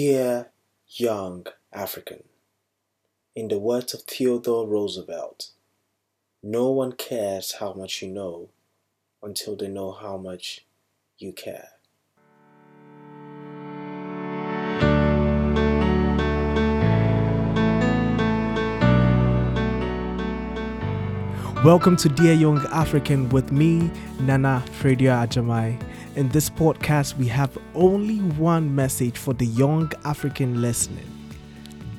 Dear young African, in the words of Theodore Roosevelt, no one cares how much you know until they know how much you care. Welcome to Dear Young Afrikan with me, Nana Fredia Ajamai. In this podcast, we have only one message for the young African listening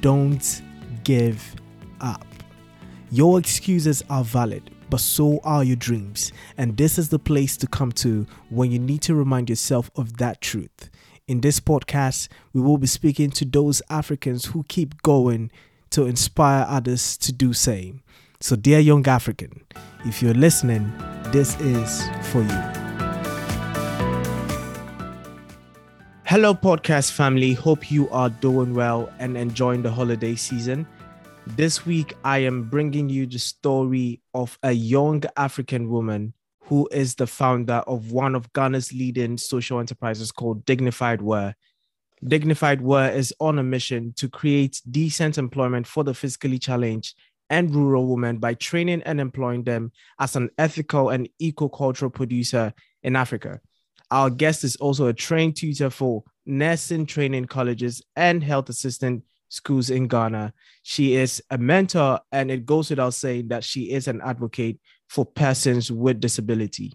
don't give up. Your excuses are valid, but so are your dreams. And this is the place to come to when you need to remind yourself of that truth. In this podcast, we will be speaking to those Africans who keep going to inspire others to do the same. So, dear young African, if you're listening, this is for you. Hello, podcast family. Hope you are doing well and enjoying the holiday season. This week, I am bringing you the story of a young African woman who is the founder of one of Ghana's leading social enterprises called Dignified Wear. Dignified Wear is on a mission to create decent employment for the physically challenged and rural women by training and employing them as an ethical and eco-cultural producer in Africa. Our guest is also a trained tutor for nursing training colleges and health assistant schools in Ghana. She is a mentor, and it goes without saying that she is an advocate for persons with disability.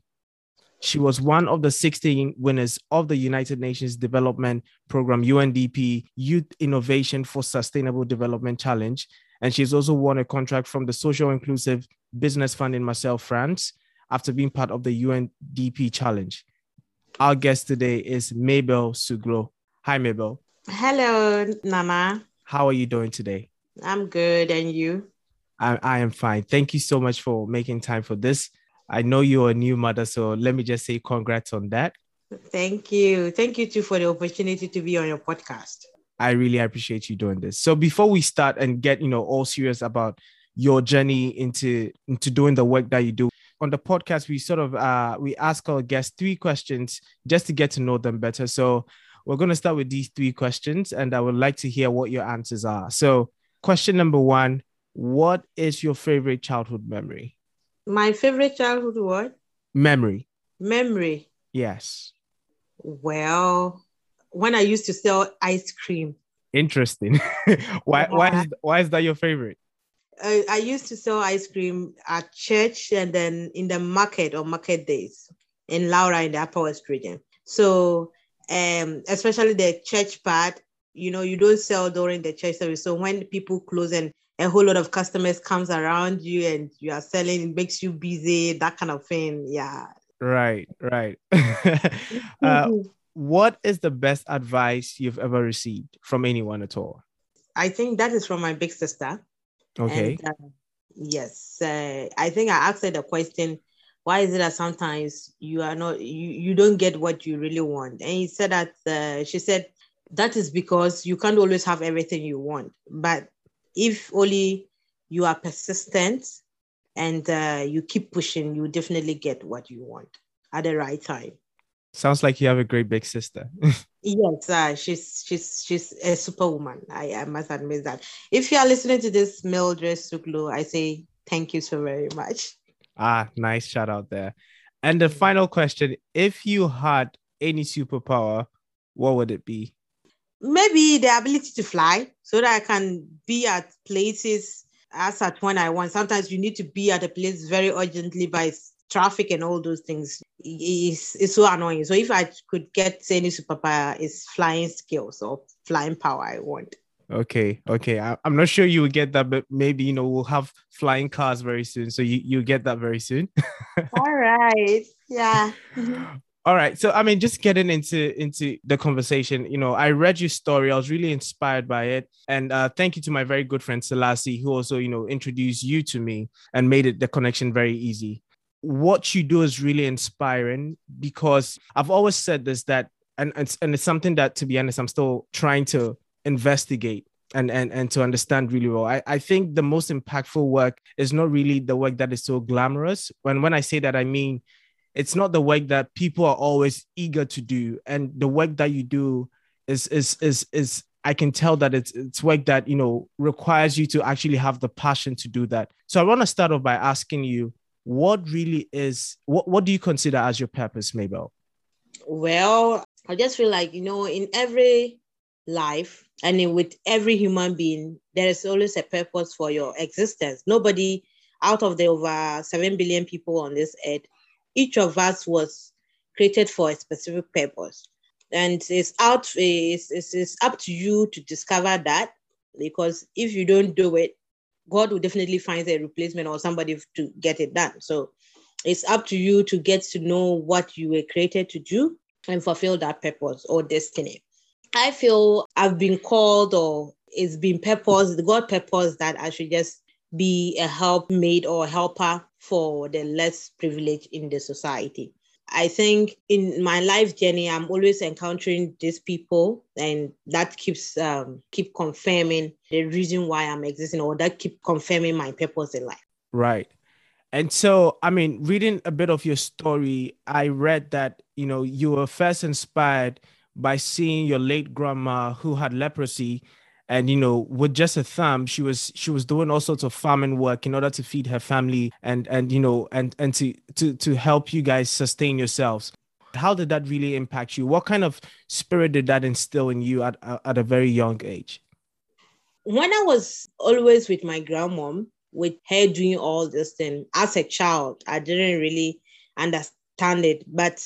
She was one of the 16 winners of the United Nations Development Program UNDP Youth Innovation for Sustainable Development Challenge and she's also won a contract from the Social Inclusive Business Fund in Marseille, France, after being part of the UNDP Challenge. Our guest today is Mabel Suglo. Hi, Mabel. Hello, Nana. How are you doing today? I'm good. And you? I, I am fine. Thank you so much for making time for this. I know you're a new mother, so let me just say congrats on that. Thank you. Thank you too for the opportunity to be on your podcast. I really appreciate you doing this. So before we start and get, you know, all serious about your journey into into doing the work that you do on the podcast, we sort of uh we ask our guests three questions just to get to know them better. So we're going to start with these three questions and I would like to hear what your answers are. So, question number 1, what is your favorite childhood memory? My favorite childhood what? Memory. Memory. Yes. Well, when I used to sell ice cream. Interesting. why why is why is that your favorite? I, I used to sell ice cream at church and then in the market on market days in Lawra in the Upper West region. So um especially the church part, you know, you don't sell during the church service. So when people close and a whole lot of customers comes around you and you are selling, it makes you busy, that kind of thing. Yeah. Right, right. uh, what is the best advice you've ever received from anyone at all? I think that is from my big sister. Okay. And, uh, yes, uh, I think I asked her the question, why is it that sometimes you are not you, you don't get what you really want? And he said that uh, she said that is because you can't always have everything you want, but if only you are persistent and uh, you keep pushing, you definitely get what you want at the right time. Sounds like you have a great big sister. yes, uh, she's she's she's a superwoman. I, I must admit that. If you are listening to this Mildred Suglo, I say thank you so very much. Ah, nice shout out there. And the final question: If you had any superpower, what would it be? Maybe the ability to fly, so that I can be at places as at when I want. Sometimes you need to be at a place very urgently by traffic and all those things is is so annoying. So if I could get any superpower, it's flying skills or flying power. I want. Okay, okay. I, am not sure you will get that, but maybe you know we'll have flying cars very soon. So you you get that very soon. all right. Yeah. all right. So I mean, just getting into into the conversation, you know, I read your story. I was really inspired by it, and uh, thank you to my very good friend Selassie, who also you know introduced you to me and made it the connection very easy what you do is really inspiring because I've always said this that and it's and it's something that to be honest I'm still trying to investigate and and and to understand really well. I, I think the most impactful work is not really the work that is so glamorous. When when I say that I mean it's not the work that people are always eager to do and the work that you do is is is is I can tell that it's it's work that you know requires you to actually have the passion to do that. So I want to start off by asking you, what really is what what do you consider as your purpose, Mabel? Well, I just feel like you know, in every life and in, with every human being, there is always a purpose for your existence. Nobody out of the over seven billion people on this earth, each of us was created for a specific purpose and it's out it's, it's, it's up to you to discover that because if you don't do it god will definitely find a replacement or somebody to get it done. So it's up to you to get to know what you were created to do and fulfill that purpose or destiny. I feel i've been called or it's been purpose god purpose that i should just be a helpmate or helper for the less privileged in the society I think in my life journey, I'm always encountering these people, and that keeps um, keep confirming the reason why I'm existing, or that keep confirming my purpose in life. Right. And so, I mean, reading a bit of your story, I read that you know you were first inspired by seeing your late grandma who had leprosy and you know with just a thumb she was she was doing all sorts of farming work in order to feed her family and and you know and and to to to help you guys sustain yourselves. How did that really impact you? What kind of spirit did that instill in you at at a very young age? When i was always with my grandmom with her doing all this thing as a child i didn't really understand it. But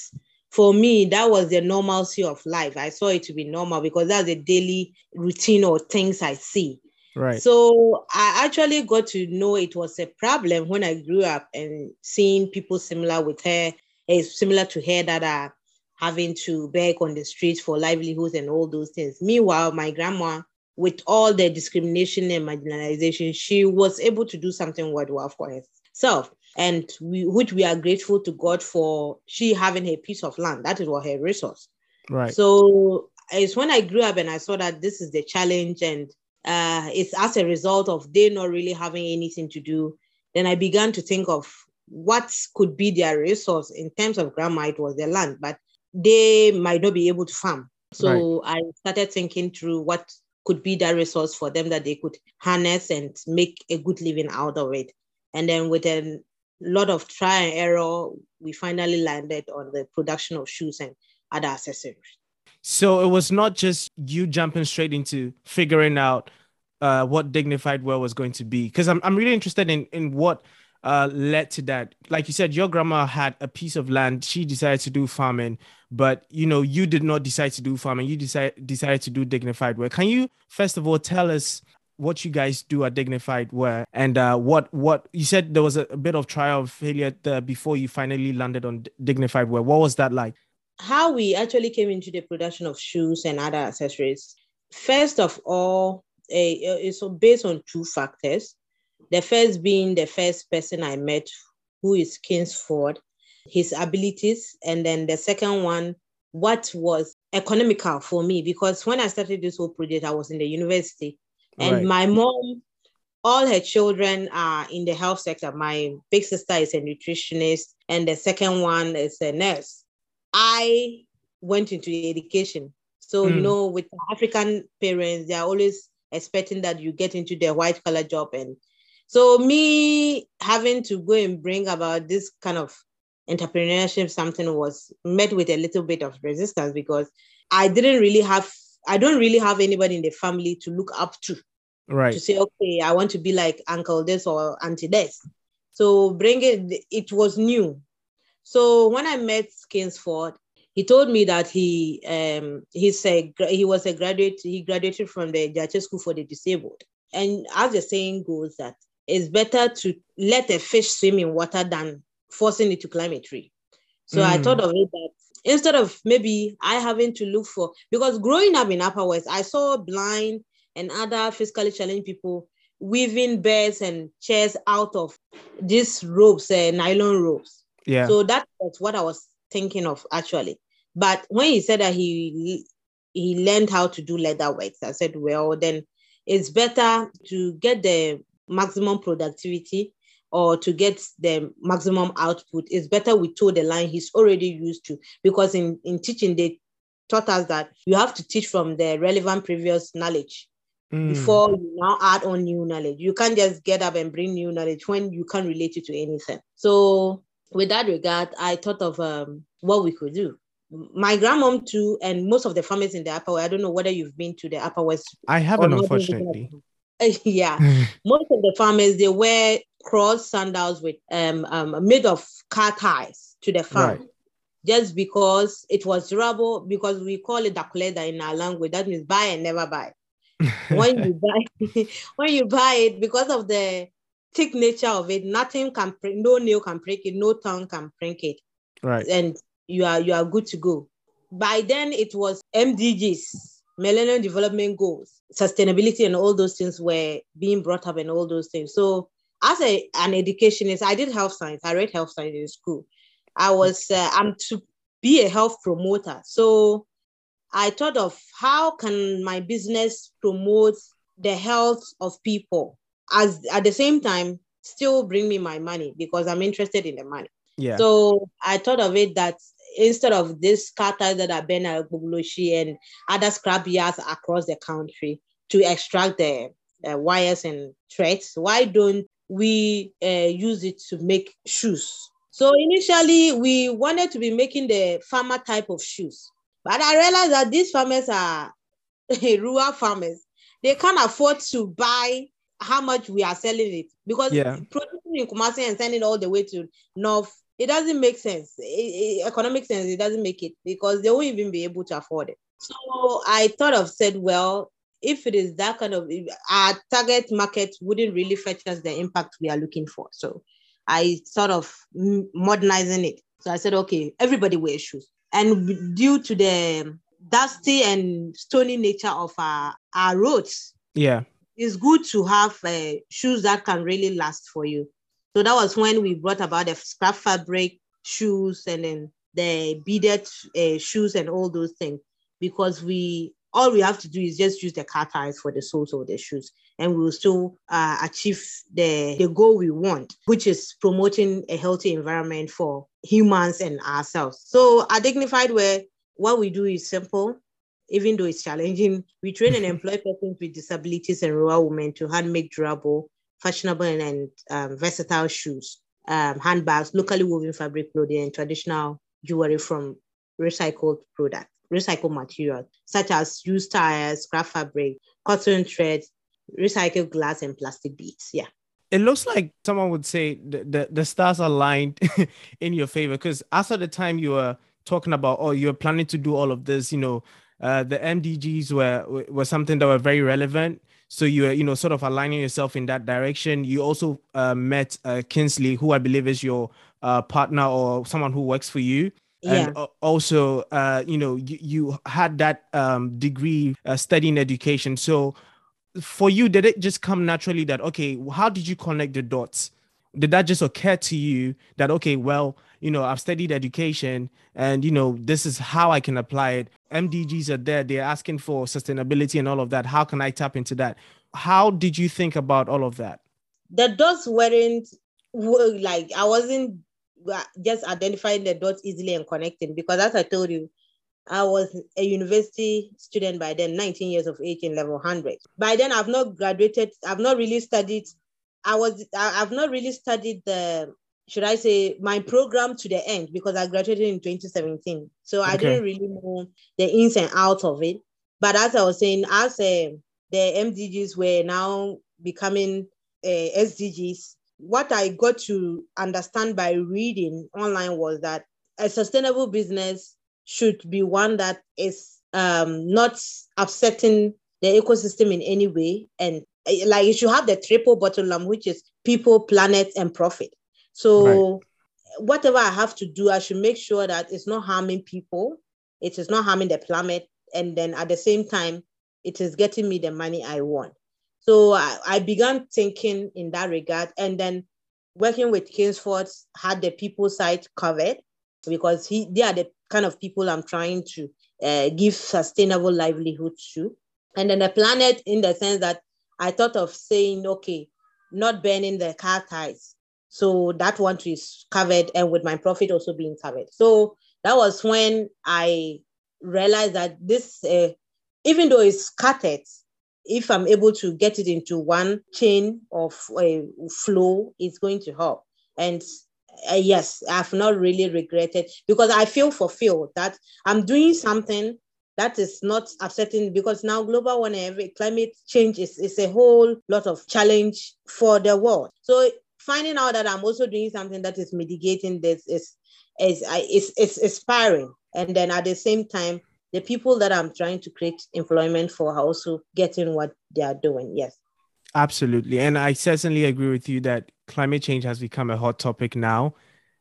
for me, that was the normalcy of life. I saw it to be normal because that's a daily routine or things I see. Right. So I actually got to know it was a problem when I grew up and seeing people similar with her, eh, similar to her that are having to beg on the streets for livelihoods and all those things. Meanwhile, my grandma, with all the discrimination and marginalization, she was able to do something worthwhile for herself and we, which we are grateful to God for she having a piece of land. That is what her resource. Right. So it's when I grew up and I saw that this is the challenge, and uh, it's as a result of they not really having anything to do. Then I began to think of what could be their resource in terms of grandma. It was their land, but they might not be able to farm. So right. I started thinking through what could be that resource for them that they could harness and make a good living out of it. And then with an lot of try and error, we finally landed on the production of shoes and other accessories. So it was not just you jumping straight into figuring out uh, what dignified wear was going to be, because I'm I'm really interested in in what uh, led to that. Like you said, your grandma had a piece of land. She decided to do farming, but you know you did not decide to do farming. You decided decided to do dignified wear. Can you first of all tell us what you guys do at Dignified Wear and uh, what what you said there was a, a bit of trial of failure there before you finally landed on Dignified Wear. What was that like? How we actually came into the production of shoes and other accessories. First of all, a, it's based on two factors. The first being the first person I met, who is Kingsford, his abilities, and then the second one, what was economical for me because when I started this whole project, I was in the university and right. my mom, all her children are in the health sector. My big sister is a nutritionist, and the second one is a nurse. I went into education. So, mm. you hmm. know, with African parents, they're always expecting that you get into the white collar job. And so, me having to go and bring about this kind of entrepreneurship, something was met with a little bit of resistance because I didn't really have I don't really have anybody in the family to look up to. Right. To say, okay, I want to be like uncle this or auntie this. So bring it, it was new. So when I met Kingsford, he told me that he um he's a he was a graduate, he graduated from the Judge School for the Disabled. And as the saying goes, that it's better to let a fish swim in water than forcing it to climb a tree. So mm. I thought of it that instead of maybe I having to look for because growing up in Upper West, I saw blind and other physically challenged people weaving beds and chairs out of these ropes, uh, nylon ropes. Yeah. So that was what I was thinking of actually. But when he said that he he learned how to do leather works, I said, well, then it's better to get the maximum productivity or to get the maximum output, it's better we toe the line he's already used to. Because in, in teaching, they taught us that you have to teach from the relevant previous knowledge Mm. before you now add on new knowledge. You can't just get up and bring new knowledge when you can't relate it to anything. So, with that regard, I thought of um, what we could do. My grandmom too, and most of the farmers in the Upper West. I don't know whether you've been to the Upper West. I haven't, unfortunately. yeah, most of the farmers they wear cross sandals with um, um made of car ties to the farm. Right. Just because it was durable, because we call it dakuleda in our language, that means buy and never buy when you buy when you buy it because of the thick nature of it nothing can break no nail can break it no tongue can break it right. and you are you are good to go by then it was mdgs millennium development goals sustainability and all those things were being brought up and all those things so as a, an educationist i did health science i read health science in school i was uh, i'm to be a health promoter so I thought of how can my business promote the health of people as at the same time still bring me my money because I'm interested in the money. Yeah. So I thought of it that instead of this kata that are been at Agbogbloshie and other scrap yards across the country to extract the uh, wires and threads, why don't we uh, use it to make shoes? So initially we wanted to be making the farmer type of shoes but I realized that these farmers are rural farmers. They can't afford to buy how much we are selling it because Yeah. producing in Kumasi and sending all the way to North, it doesn't make sense. It- it- economic sense, it doesn't make it because they won't even be able to afford it. So I thought of said, well, if it is that kind of our target market wouldn't really fetch us the impact we are looking for. So I sort of modernizing it. So I said, okay, everybody wears shoes and due to the dusty and stony nature of our, our roads, Yeah. it's good to have uh, shoes that can really last for you. So that was when we brought about the scrap fabric shoes and then the beaded uh, shoes and all those things because we all we have to do is just use the car ties for the soles of the shoes and we will still uh, achieve the, the goal we want which is promoting a healthy environment for humans and ourselves. So at Dignified Wear, what we do is simple. Even though it's challenging we train and employ persons with disabilities and rural women to handmake durable fashionable and, and um, versatile shoes um, handbags locally woven fabric clothing and traditional jewelry from recycled products recycled materials such as used tires, scrap fabric, cotton thread, recycled glass, and plastic beads. Yeah. It looks like someone would say the, the, the stars aligned in your favor because as at the time you were talking about, oh, you're planning to do all of this, you know, uh, the MDGs were were something that were very relevant. So you were, you know, sort of aligning yourself in that direction. You also uh, met uh, Kinsley, who I believe is your uh, partner or someone who works for you. Yeah. and al- also uh you know you, you had that um degree uh, studying education. So for you did it just come naturally that okay how did you connect the dots? Did that just occur to you that okay well you know i've studied education and you know this is how i can apply it? Mdgs are there. They're asking for sustainability and all of that. How can i tap into that? How did you think about all of that? The dots weren't were like I wasn't just identifying the dots easily and connecting because as I told you, I was a university student by then, 19 years of age in level 100. By then, I've not graduated, I've not really studied, I was, I- I've not really studied the, should I say, my program to the end because I graduated in 2017. So I didn't really know the ins and outs of it. But as I was saying, as uh, the MDGs were now becoming uh, SDGs, what I got to understand by reading online was that a sustainable business should be one that is um, not upsetting the ecosystem in any way. And uh, like you should have the triple bottom line, which is people, planet, and profit. So whatever I have to do, I should make sure that it's not harming people, it is not harming the planet, and then at the same time, it is getting me the money I want. So I, I began thinking in that regard, and then working with Kingsford had the people side covered because he they are the kind of people I'm trying to uh, give sustainable livelihood to, and then the planet in the sense that I thought of saying, okay, not burning the car ties. So that one is covered, and with my profit also being covered. So that was when I realized that this, uh, even though it's scattered, if I'm able to get it into one chain of uh, flow, it's going to help. And uh, yes, I've not really regretted because I feel fulfilled that I'm doing something that is not upsetting because now global warming, climate change is, is a whole lot of challenge for the world. So finding out that I'm also doing something that is mitigating this is is is, is inspiring. And then at the same time, the people that I'm trying to create employment for are also getting what they are doing. Yes. Absolutely. And I certainly agree with you that climate change has become a hot topic now.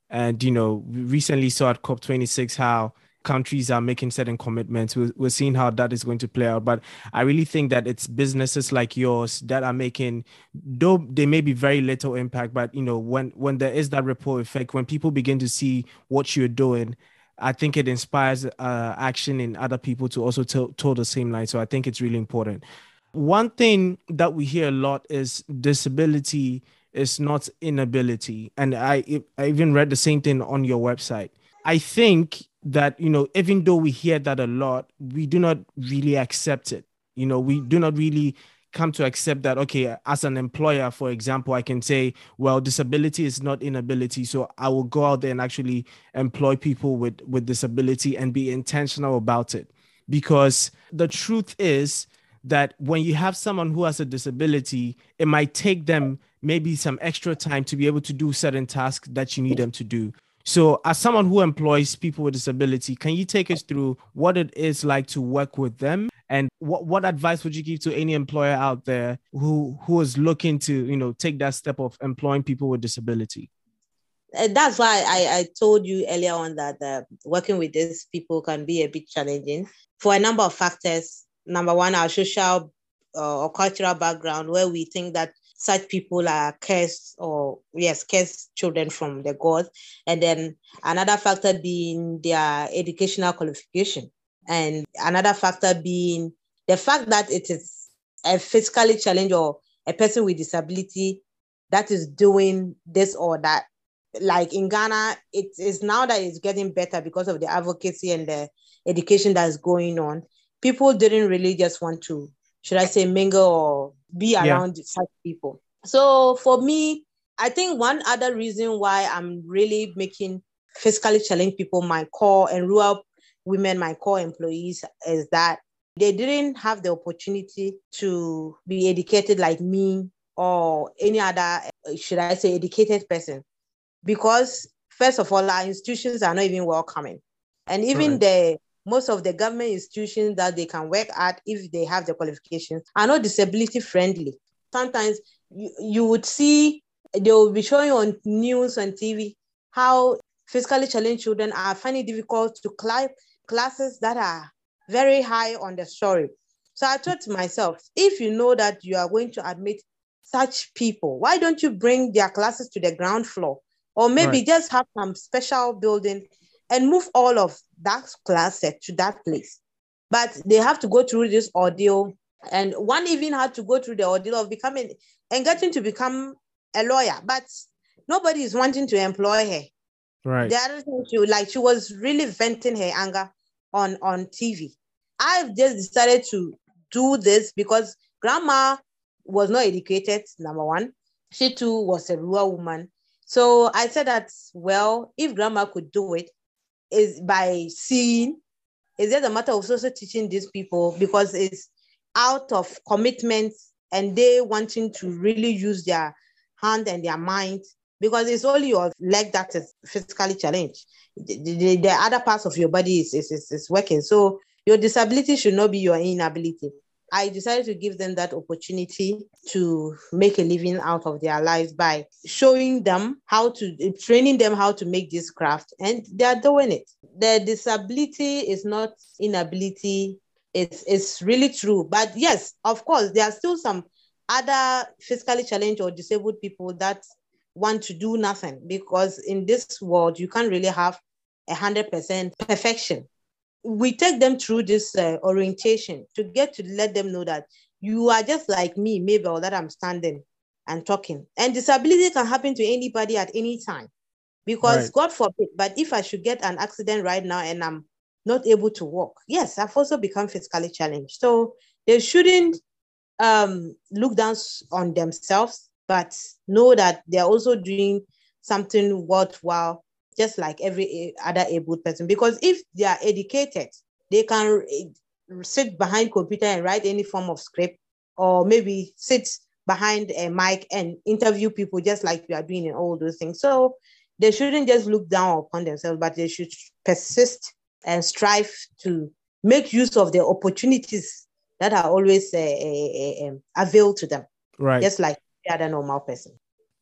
And, you know, we recently saw at COP26 how countries are making certain commitments. We're, we're seeing how that is going to play out. But I really think that it's businesses like yours that are making, though they may be very little impact, but, you know, when, when there is that ripple effect, when people begin to see what you're doing, I think it inspires uh, action in other people to also tell, tell the same line. So I think it's really important. One thing that we hear a lot is disability is not inability, and I I even read the same thing on your website. I think that you know even though we hear that a lot, we do not really accept it. You know, we do not really come to accept that okay as an employer for example i can say well disability is not inability. So i will go out there and actually employ people with with disability and be intentional about it. Because the truth is that when you have someone who has a disability it might take them maybe some extra time to be able to do certain tasks that you need them to do. So, as someone who employs people with disability, can you take us through what it is like to work with them, and what, what advice would you give to any employer out there who who is looking to you know take that step of employing people with disability? Uh, that's why I, I told you earlier on that uh, working with these people can be a bit challenging for a number of factors. Number one, our social uh, or cultural background, where we think that such people are cursed or yes cursed children from the gods and then another factor being their educational qualification and another factor being the fact that it is a physically challenged or a person with disability that is doing this or that like in ghana it is now that it's getting better because of the advocacy and the education that is going on people didn't really just want to should I say, mingle or be around yeah. such people. So for me, I think one other reason why I'm really making physically challenged people my core and rural women my core employees is that they didn't have the opportunity to be educated like me or any other, should I say, educated person. Because first of all, our institutions are not even welcoming. And even right. the most of the government institutions that they can work at if they have the qualifications are not disability friendly. Sometimes you, you would see they will be showing on news and TV how physically challenged children are finding difficult to climb classes that are very high on the story. So I thought to myself, if you know that you are going to admit such people, why don't you bring their classes to the ground floor? Or maybe right. just have some special building and move all of that class set to that place. But they have to go through this ordeal. And one even had to go through the ordeal of becoming and getting to become a lawyer. But nobody is wanting to employ her. Right. The other thing she like she was really venting her anger on on TV. I've just decided to do this because grandma was not educated, number one. She too was a rural woman. So I said that, well, if grandma could do it, is by seeing. Is just a matter of also teaching these people because it's out of commitment and they wanting to really use their hand and their mind because it's only your leg that is physically challenged. The, the, the other parts of your body is, is, is, is working. So your disability should not be your inability. I decided to give them that opportunity to make a living out of their lives by showing them how to, training them how to make this craft, and they are doing it. Their disability is not inability. It's, it's really true. But yes, of course, there are still some other physically challenged or disabled people that want to do nothing because in this world, you can't really have a 100% perfection we take them through this uh, orientation to get to let them know that you are just like me, Mabel, that I'm standing and talking. And disability can happen to anybody at any time because right. God forbid, but if I should get an accident right now and I'm not able to walk. Yes, I've also become physically challenged. So they shouldn't um, look down on themselves, but know that they're also doing something worthwhile, just like every other able person. Because if they are educated, they can sit behind computer and write any form of script, or maybe sit behind a mic and interview people just like you are doing in all those things. So they shouldn't just look down upon themselves, but they should persist and strive to make use of the opportunities that are always uh, uh, uh, availed to them. Right. Just like normal person.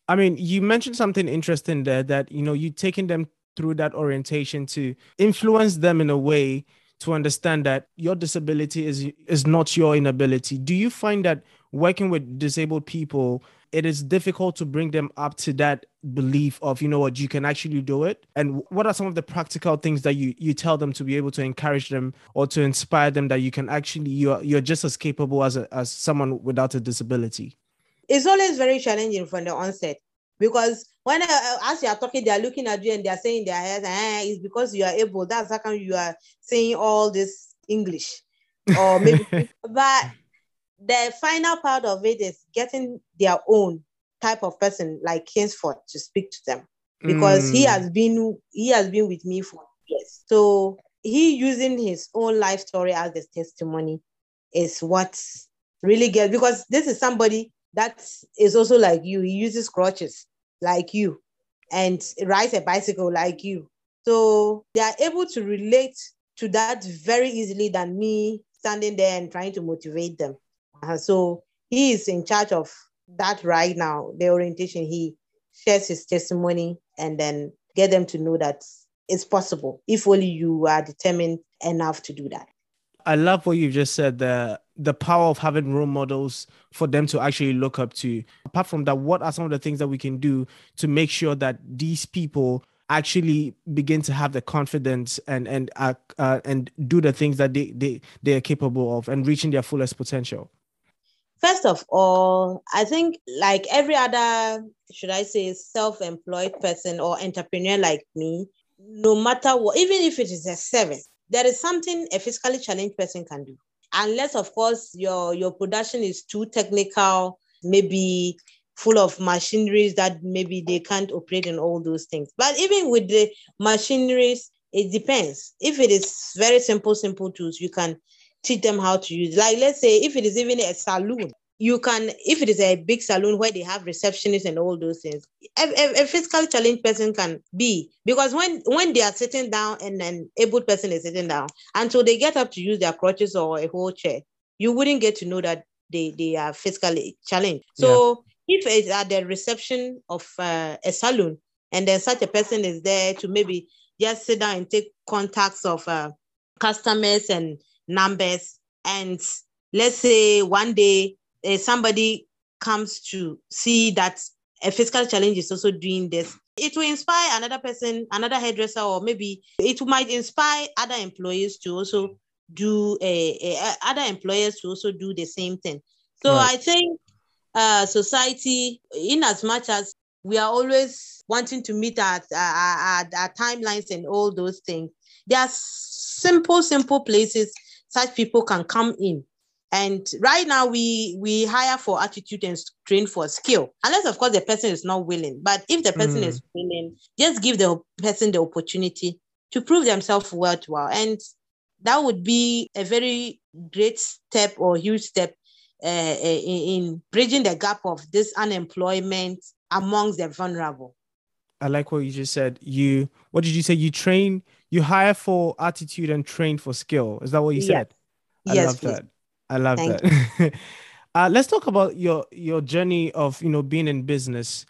I mean, you mentioned something interesting there that, you know, you taking them through that orientation to influence them in a way to understand that your disability is is not your inability. Do you find that working with disabled people, it is difficult to bring them up to that belief of, you know what, you can actually do it? And what are some of the practical things that you you tell them to be able to encourage them or to inspire them that you can actually you're you're just as capable as a, as someone without a disability? It's always very challenging from the onset because when uh, as you are talking, they are looking at you and they are saying their heads, eh, it's because you are able. That's how come you are saying all this English, or maybe. but the final part of it is getting their own type of person like Kingsford to speak to them because mm. he has been he has been with me for years. So he using his own life story as his testimony is what really gets because this is somebody that is also like you. He uses crutches like you and rides a bicycle like you. So they are able to relate to that very easily than me standing there and trying to motivate them. Uh, so he is in charge of that right now, the orientation. He shares his testimony and then get them to know that it's possible if only you are determined enough to do that. I love what you just said the the power of having role models for them to actually look up to. Apart from that, what are some of the things that we can do to make sure that these people actually begin to have the confidence and and uh, uh, and do the things that they, they they are capable of and reaching their fullest potential? First of all, I think like every other, should I say, self-employed person or entrepreneur like me, no matter what, even if it is a service, there is something a physically challenged person can do. Unless, of course, your your production is too technical, maybe full of machineries that maybe they can't operate in all those things. But even with the machineries, it depends. If it is very simple, simple tools, you can teach them how to use. Like let's say if it is even a saloon, you can if it is a big saloon where they have receptionists and all those things a, a, a physically challenged person can be because when when they are sitting down and an able person is sitting down until they get up to use their crutches or a whole chair you wouldn't get to know that they they are physically challenged so yeah. if it's at the reception of uh, a saloon and then such a person is there to maybe just sit down and take contacts of uh, customers and numbers and let's say one day uh, somebody comes to see that a physical challenge is also doing this, it will inspire another person, another hairdresser, or maybe it might inspire other employees to also do a, a, a other employers to also do the same thing. So right. I think uh, society, in as much as we are always wanting to meet our, our, our, our timelines and all those things, there are simple, simple places such people can come in and right now, we we hire for attitude and train for skill, unless of course the person is not willing. But if the person mm. is willing, just give the person the opportunity to prove themselves worthwhile, and that would be a very great step or huge step uh, in, in bridging the gap of this unemployment amongst the vulnerable. I like what you just said. You what did you say? You train, you hire for attitude and train for skill. Is that what you said? Yes, I yes, love please. that. I love Thank that. uh, let's talk about your your journey of you know being in business.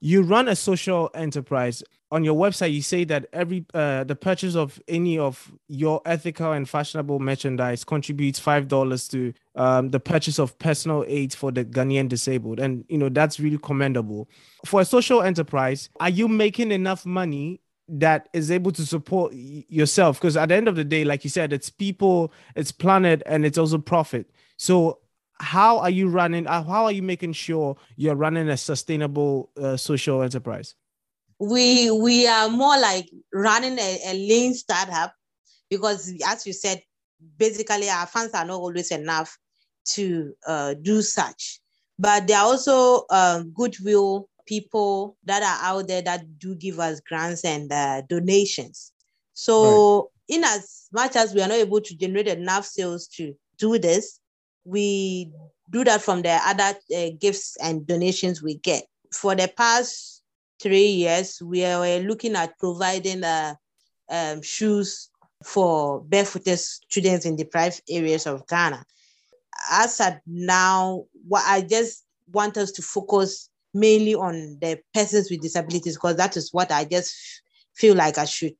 You run a social enterprise. On your website, you say that every uh, the purchase of any of your ethical and fashionable merchandise contributes five dollars to um, the purchase of personal aids for the Ghanaian disabled, and you know that's really commendable. For a social enterprise, are you making enough money that is able to support yourself. Because at the end of the day like you said it's people it's planet and it's also profit. So how are you running uh, how are you making sure you're running a sustainable uh, social enterprise? We we are more like running a, a lean startup because as you said, basically our funds are not always enough to uh, do such. But there are also um, goodwill people that are out there that do give us grants and uh, donations. So, right. in as much as we are not able to generate enough sales to do this, we do that from the other uh, gifts and donations we get. For the past three years, we are looking at providing uh, um, shoes for barefooted students in deprived areas of Ghana. As at now, what I just want us to focus mainly on the persons with disabilities because that is what I just feel like I should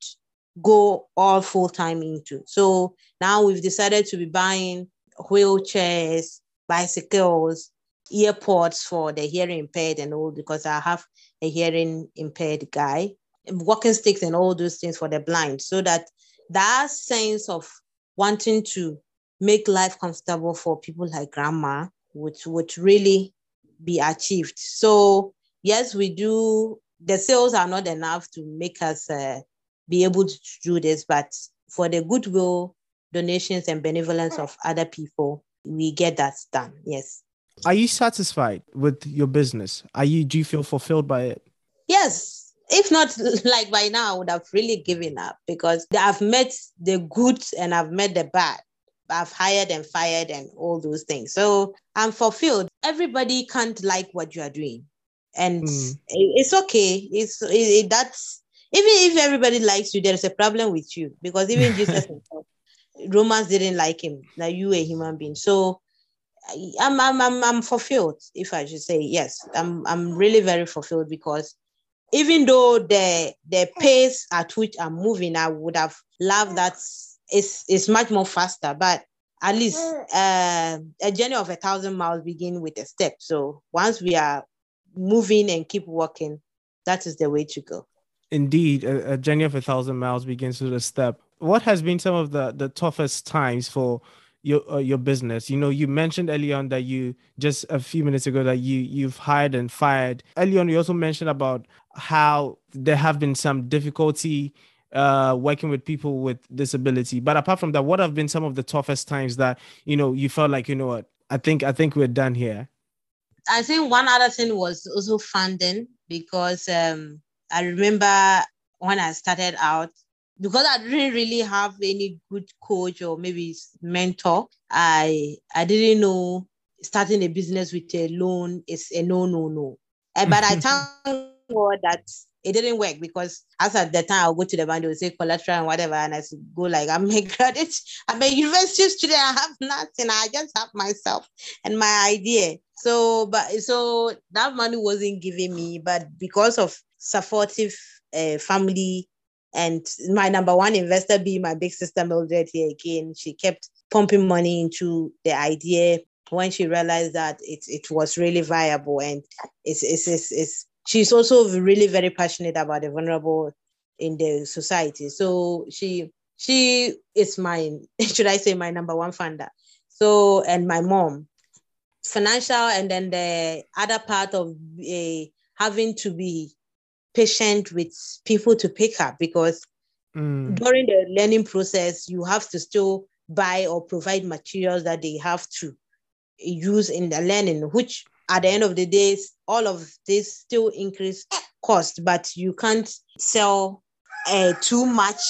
go all full time into. So now we've decided to be buying wheelchairs, bicycles, earpods for the hearing impaired and all because I have a hearing impaired guy, walking sticks and all those things for the blind so that that sense of wanting to make life comfortable for people like grandma would would really be achieved. So yes, we do. The sales are not enough to make us uh, be able to do this, but for the goodwill, donations, and benevolence of other people, we get that done. Yes. Are you satisfied with your business? Are you? Do you feel fulfilled by it? Yes. If not, like by now, I would have really given up because I've met the good and I've met the bad. I've hired and fired and all those things. So I'm fulfilled. Everybody can't like what you are doing. And mm. it's okay. It's it, that's even if everybody likes you, there's a problem with you because even Jesus himself, Romans didn't like him. Now you a human being. So I'm, I'm I'm I'm fulfilled, if I should say yes. I'm I'm really very fulfilled because even though the the pace at which I'm moving, I would have loved that it's it's much more faster, but at least uh, a journey of a thousand miles begin with a step. So once we are moving and keep walking, that is the way to go. Indeed, a, a journey of a thousand miles begins with a step. What has been some of the the toughest times for your uh, your business? You know, you mentioned early on that you just a few minutes ago that you you've hired and fired. Early on, you also mentioned about how there have been some difficulty uh, working with people with disability. But apart from that, what have been some of the toughest times that you know you felt like you know what I think I think we're done here. I think one other thing was also funding because um, I remember when I started out because I didn't really have any good coach or maybe mentor. I I didn't know starting a business with a loan is a no no no. And but I thank God that it didn't work because as at the time I'll go to the bank, they would say collateral and whatever, and I said, go like I'm a graduate, I'm a university student, I have nothing, I just have myself and my idea. So, but so that money wasn't giving me, but because of supportive uh, family and my number one investor being my big sister Mildred here again, she kept pumping money into the idea when she realized that it, it was really viable and it's, it's, it's, it's she's also really very passionate about the vulnerable in the society. So she she is my should I say my number one funder. So and my mom, financial, and then the other part of uh, having to be patient with people to pick up because mm. during the learning process you have to still buy or provide materials that they have to use in the learning, which at the end of the day, all of this still increase cost, but you can't sell uh, too much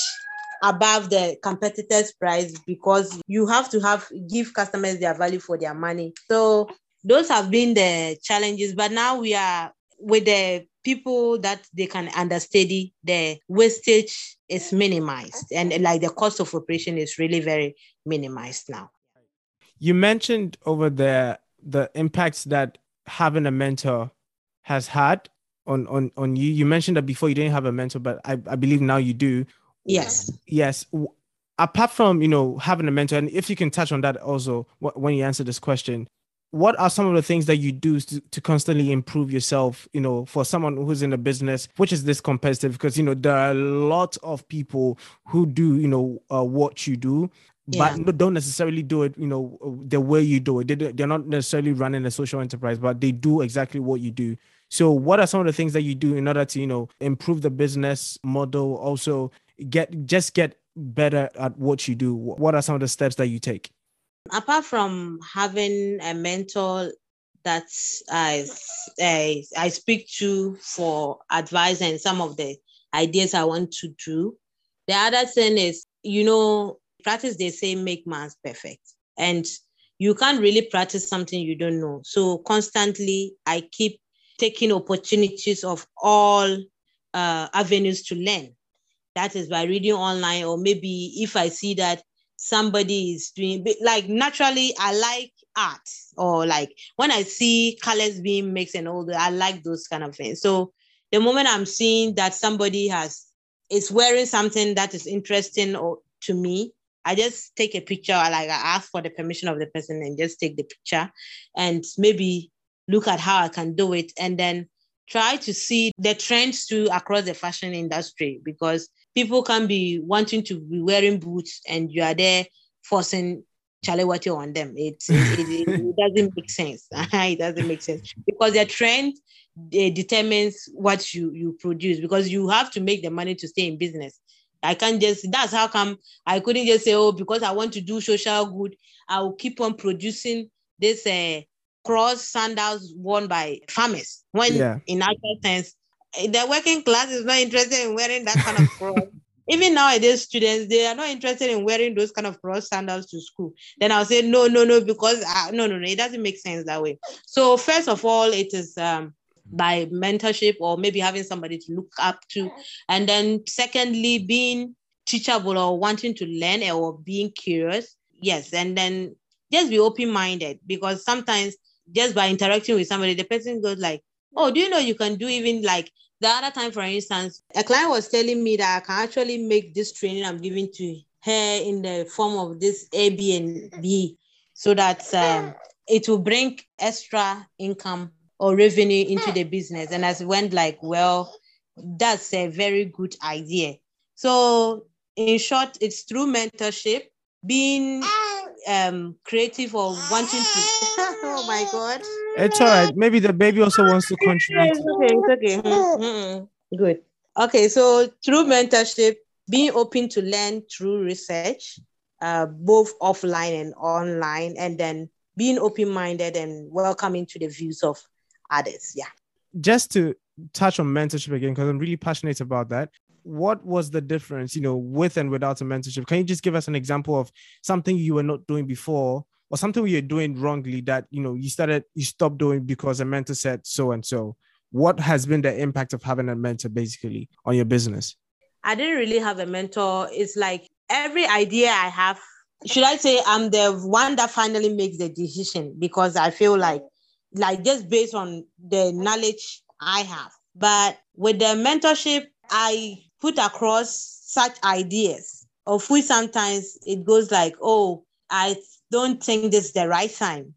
above the competitors' price because you have to have give customers their value for their money. So those have been the challenges, but now we are with the people that they can understudy the wastage is minimized and like the cost of operation is really very minimized now you mentioned over there the impacts that having a mentor has had on on on you. You mentioned that before you didn't have a mentor but i, I believe now you do. Yes. Yes. Apart from you know having a mentor and if you can touch on that also when you answer this question what are some of the things that you do to, to constantly improve yourself you know for someone who's in a business which is this competitive? Because you know there are a lot of people who do you know uh, what you do yeah. but don't necessarily do it you know the way you do it they, they're not necessarily running a social enterprise but they do exactly what you do so what are some of the things that you do in order to you know improve the business model also get just get better at what you do? What are some of the steps that you take? Apart from having a mentor that I, I, I speak to for advice and some of the ideas I want to do, the other thing is, you know, practice they say make man's perfect. And you can't really practice something you don't know. So constantly I keep taking opportunities of all uh, avenues to learn. That is by reading online, or maybe if I see that somebody is doing like naturally, I like art, or like when I see colors being mixed and all that, I like those kind of things. So the moment I'm seeing that somebody has is wearing something that is interesting or to me, I just take a picture, like I ask for the permission of the person and just take the picture and maybe look at how I can do it and then try to see the trends too across the fashion industry because people can be wanting to be wearing boots and you are there forcing Charlie on them. It, it, it, it doesn't make sense. it doesn't make sense because the trend determines what you, you produce because you have to make the money to stay in business. I can't just, that's how come I couldn't just say, oh, because I want to do social good, I will keep on producing this uh, cross sandals worn by farmers. When yeah. in actual sense, the working class is not interested in wearing that kind of cross. Even nowadays, students they are not interested in wearing those kind of cross sandals to school. Then I'll say no, no, no, because uh, no, no, no, it doesn't make sense that way. So first of all, it is um, by mentorship or maybe having somebody to look up to, and then secondly, being teachable or wanting to learn or being curious. Yes, and then just be open minded because sometimes just by interacting with somebody, the person goes like, "Oh, do you know you can do even like the other time, for instance, a client was telling me that I can actually make this training I'm giving to her in the form of this Airbnb so that um, it will bring extra income or revenue into the business. And as went like, well, that's a very good idea. So in short, it's through mentorship, being um, creative or wanting to. oh my God. It's all right. Maybe the baby also wants to contribute. It's okay. It's okay. Mm-hmm. Good. Okay. So through mentorship, being open to learn through research, uh, both offline and online, and then being open minded and welcoming to the views of others. Yeah. Just to touch on mentorship again, because I'm really passionate about that what was the difference, you know, with and without a mentorship? Can you just give us an example of something you were not doing before or something you're doing wrongly that, you know, you started, you stopped doing because a mentor said so and so? What has been the impact of having a mentor basically on your business? I didn't really have a mentor. It's like every idea I have, should I say I'm the one that finally makes the decision because I feel like, like just based on the knowledge I have. But with the mentorship, I put across such ideas of which sometimes it goes like, oh, I don't think this is the right time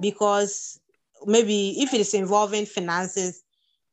because maybe if it is involving finances,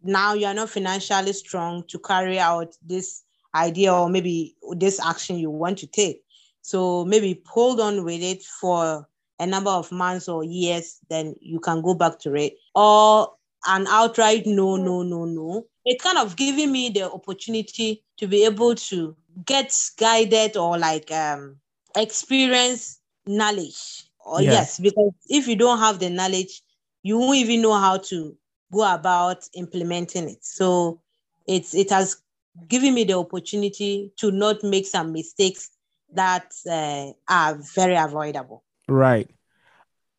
now you are not financially strong to carry out this idea or maybe this action you want to take. So maybe hold on with it for a number of months or years, then you can go back to it. Or an outright no, no, no, no. It kind of giving me the opportunity to be able to get guided or like um, experience knowledge. Or yeah. yes, because if you don't have the knowledge, you won't even know how to go about implementing it. So it's it has given me the opportunity to not make some mistakes that uh, are very avoidable. Right.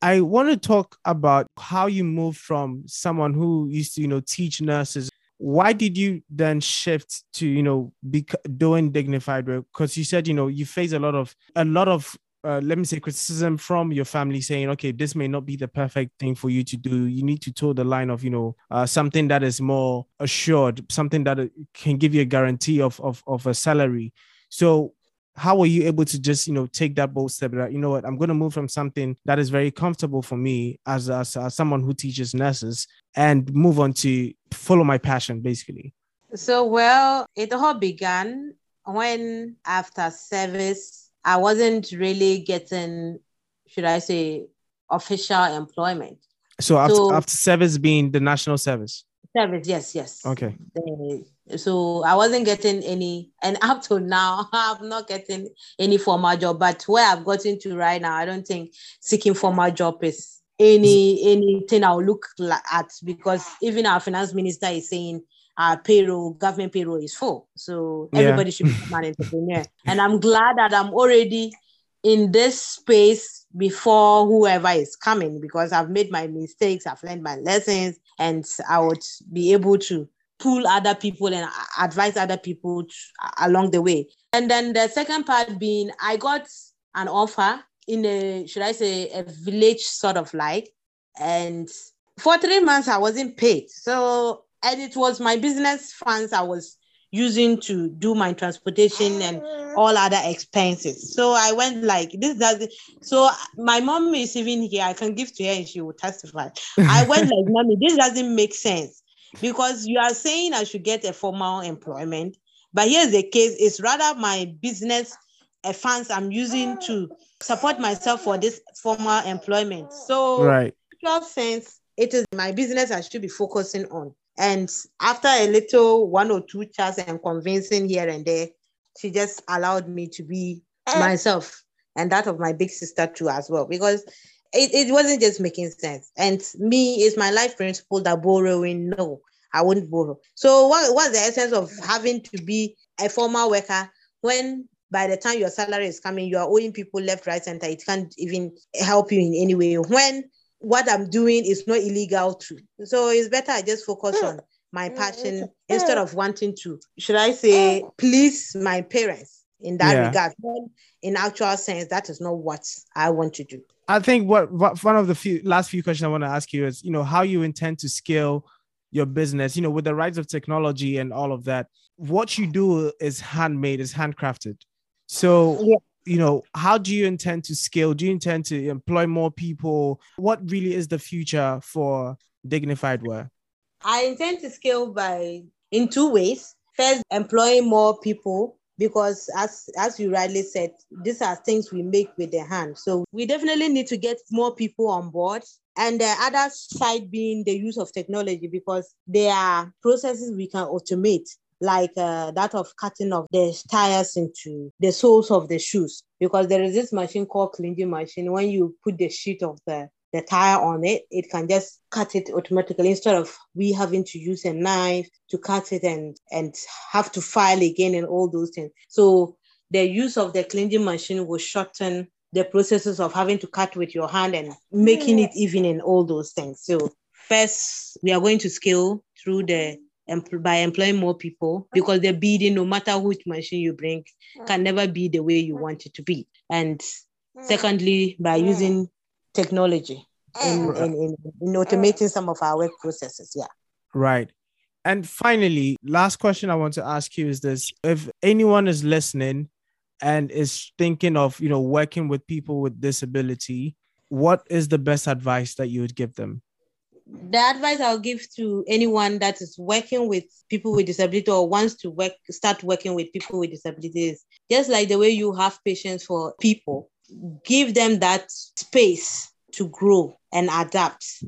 I want to talk about how you moved from someone who used to, you know, teach nurses. Why did you then shift to, you know, be doing dignified work? Because you said, you know, you face a lot of a lot of uh, let me say criticism from your family saying okay this may not be the perfect thing for you to do you need to toe the line of you know uh, something that is more assured something that uh, can give you a guarantee of, of of a salary so how were you able to just you know take that bold step that you know what i'm going to move from something that is very comfortable for me as, as, as someone who teaches nurses and move on to follow my passion basically so well it all began when after service i wasn't really getting should i say official employment so after, so, after service being the national service Service, yes, yes. Okay. Uh, so I wasn't getting any, and up to now, I'm not getting any formal job. But where I've gotten to right now, I don't think seeking formal job is any anything I'll look at because even our finance minister is saying our payroll, government payroll is full. So everybody yeah. should become an entrepreneur. And I'm glad that I'm already in this space before whoever is coming because I've made my mistakes, I've learned my lessons, and I would be able to pull other people and advise other people to, along the way. And then the second part being, I got an offer in a, should I say, a village sort of like, and for three months I wasn't paid. So, and it was my business funds I was using to do my transportation and ah. all other expenses. So I went like this doesn't so my mom is even here. I can give to her and she will testify. I went like, mommy, this doesn't make sense because you are saying I should get a formal employment, but here's the case: it's rather my business uh, funds I'm using to support myself for this formal employment. So, right, sense, it is my business I should be focusing on. And after a little one or two chats and convincing here and there, she just allowed me to be myself and that of my big sister too as well because it, it wasn't just making sense. And me is my life principle that borrowing, no, I wouldn't borrow. So what what's the essence of having to be a formal worker when by the time your salary is coming, you are owing people left, right, center. It can't even help you in any way. When what I'm doing is not illegal too. So it's better I just focus hmm. on my mm, passion instead of wanting to, should I say, hmm. please my parents in that yeah. regard. When in actual sense, that is not what I want to do. I think what, what one of the few last few questions I want to ask you is, you know, how you intend to scale your business, you know, with the rise of technology and all of that. What you do is handmade, is handcrafted. So yeah you know how do you intend to scale do you intend to employ more people what really is the future for dignified wear i intend to scale by in two ways first employing more people because as as you rightly said these are things we make with the hand. So we definitely need to get more people on board. And the other side being the use of technology because there are processes we can automate like uh, that of cutting off the tires into the soles of the shoes. Because there is this machine called clicking machine. When you put the sheet of the the tire on it it can just cut it automatically instead of we having to use a knife to cut it and and have to file again and all those things. So the use of the clicking machine will shorten the processes of having to cut with your hand and making it even in all those things. So first we are going to scale through the by employing more people because the bidding, no matter which machine you bring, can mm. never be the way you want it to be. And mm. secondly, by mm. using technology mm. in, in, in, in automating some of our work processes. Yeah. Right. And finally, last question I want to ask you is this if anyone is listening and is thinking of, you know, working with people with disability, what is the best advice that you would give them? the advice I'll give to anyone that is working with people with disability or wants to work start working with people with disabilities, just like the way you have patience for people, give them that space to grow and adapt.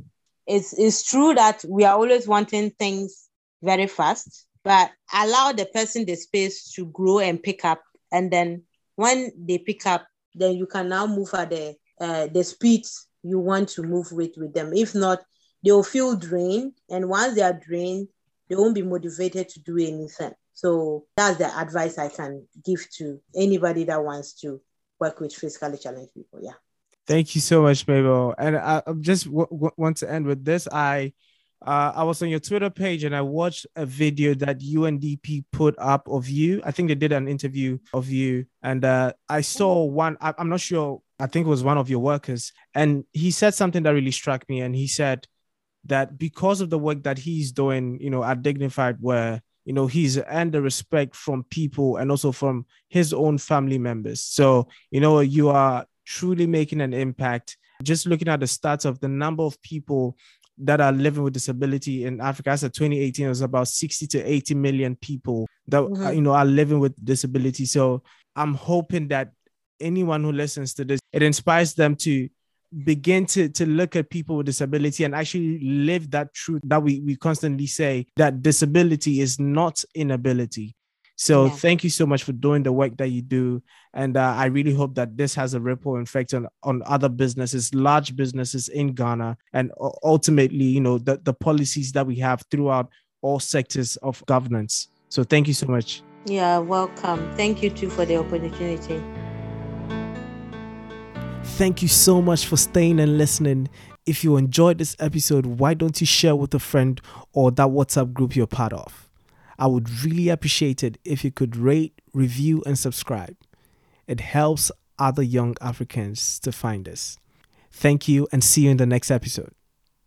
It's, it's true that we are always wanting things very fast, but allow the person the space to grow and pick up. And then when they pick up, then you can now move at the uh, the speed you want to move with with them. If not, they'll feel drained. And once they are drained, they won't be motivated to do anything. So that's the advice I can give to anybody that wants to work with physically challenged people. Yeah. Thank you so much, Mabel. And I just w- w- want to end with this. I uh, I was on your Twitter page and I watched a video that UNDP put up of you. I think they did an interview of you, and uh, I saw one. I- I'm not sure. I think it was one of your workers, and he said something that really struck me. And he said, that because of the work that he's doing, you know, at Dignified Wear you know he's earned the respect from people and also from his own family members. So you know, you are truly making an impact. Just looking at the stats of the number of people that are living with disability in Africa, as of 2018, it was about 60 to 80 million people that mm-hmm. you know are living with disability. So I'm hoping that anyone who listens to this, it inspires them to begin to to look at people with disability and actually live that truth that we we constantly say that disability is not inability. So yeah. thank you so much for doing the work that you do. And uh, i really hope that this has a ripple effect on on other businesses large businesses in ghana and ultimately you know the, the policies that we have throughout all sectors of governance. So thank you so much. Yeah welcome. Thank you too for the opportunity Thank you so much for staying and listening. If you enjoyed this episode, why don't you share with a friend or that WhatsApp group you're part of? I would really appreciate it if you could rate, review, and subscribe. It helps other young Africans to find us. Thank you and see you in the next episode.